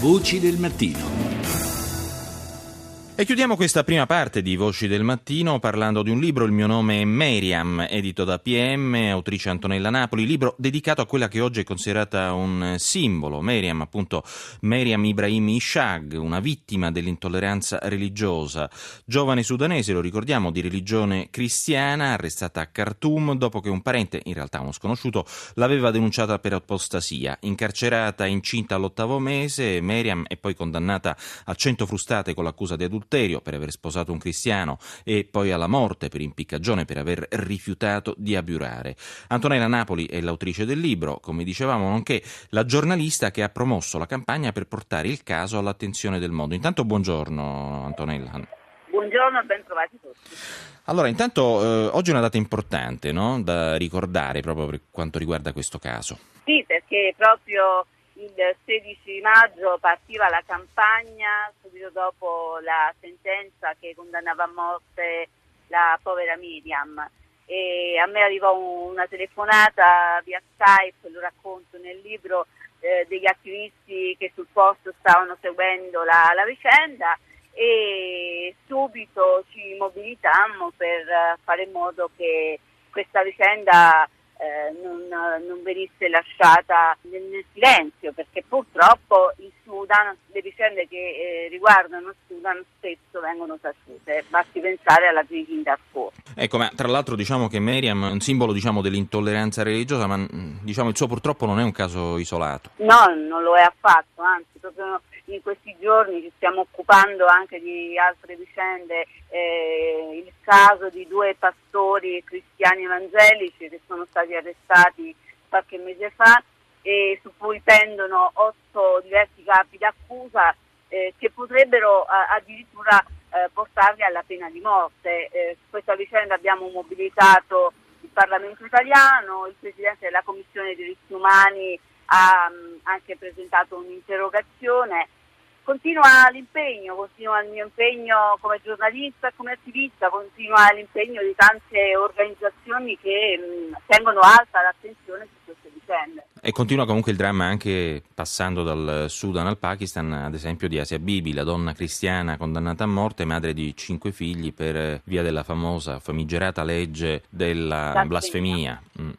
Voci del mattino. E chiudiamo questa prima parte di Voci del Mattino parlando di un libro, Il mio nome è Meriam, edito da PM, autrice Antonella Napoli, libro dedicato a quella che oggi è considerata un simbolo, Meriam, appunto Meriam Ibrahim Ishag, una vittima dell'intolleranza religiosa, giovane sudanese, lo ricordiamo, di religione cristiana, arrestata a Khartoum dopo che un parente, in realtà uno sconosciuto, l'aveva denunciata per apostasia. Incarcerata incinta all'ottavo mese, Meriam è poi condannata a cento frustate con l'accusa di adulterio adulterio per aver sposato un cristiano e poi alla morte per impiccagione per aver rifiutato di abiurare. Antonella Napoli è l'autrice del libro, come dicevamo, nonché la giornalista che ha promosso la campagna per portare il caso all'attenzione del mondo. Intanto buongiorno Antonella. Buongiorno, ben trovati tutti. Allora, intanto eh, oggi è una data importante no? da ricordare proprio per quanto riguarda questo caso. Sì, perché proprio il 16 maggio partiva la campagna subito dopo la sentenza che condannava a morte la povera Miriam. E a me arrivò una telefonata via Skype, lo racconto nel libro, eh, degli attivisti che sul posto stavano seguendo la, la vicenda e subito ci mobilitammo per fare in modo che questa vicenda eh, non, non, venisse lasciata nel, nel, silenzio, perché purtroppo il Sudan, le vicende che eh, riguardano il Sudan spesso vengono tacciute, basti pensare alla crisi in Darfur. Ecco, ma tra l'altro diciamo che Miriam è un simbolo diciamo, dell'intolleranza religiosa, ma mm, diciamo, il suo purtroppo non è un caso isolato. No, non lo è affatto, anzi proprio in questi giorni ci stiamo occupando anche di altre vicende, eh, il caso di due pastori cristiani evangelici che sono stati arrestati qualche mese fa e su cui pendono otto diversi capi d'accusa eh, che potrebbero a, addirittura eh, portarli alla pena di morte. Eh, su questa vicenda abbiamo mobilitato il Parlamento italiano, il Presidente della Commissione dei diritti umani ha anche presentato un'interrogazione continua l'impegno, continua il mio impegno come giornalista e come attivista, continua l'impegno di tante organizzazioni che mh, tengono alta l'attenzione su queste vicende. E continua comunque il dramma anche passando dal Sudan al Pakistan, ad esempio di Asia Bibi, la donna cristiana condannata a morte, madre di cinque figli per via della famosa famigerata legge della blasfemia. Mm.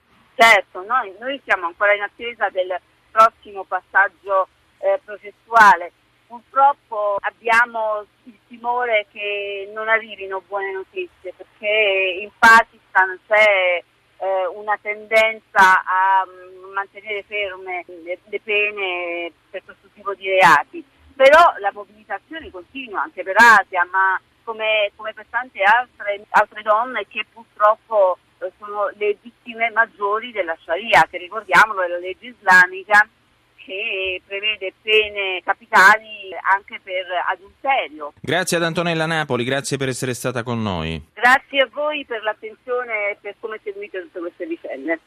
Certo, noi, noi, siamo ancora in attesa del prossimo passaggio eh, processuale purtroppo abbiamo il timore che non arrivino buone notizie perché in Pakistan c'è eh, una tendenza a um, mantenere ferme le, le pene per questo tipo di reati. Però la mobilitazione continua anche per Asia, ma come, come per tante altre, altre donne che purtroppo sono le vittime maggiori della Sharia, che ricordiamolo è la legge islamica che prevede pene capitali anche per adulterio. Grazie ad Antonella Napoli, grazie per essere stata con noi. Grazie a voi per l'attenzione e per come seguite tutte queste vicende.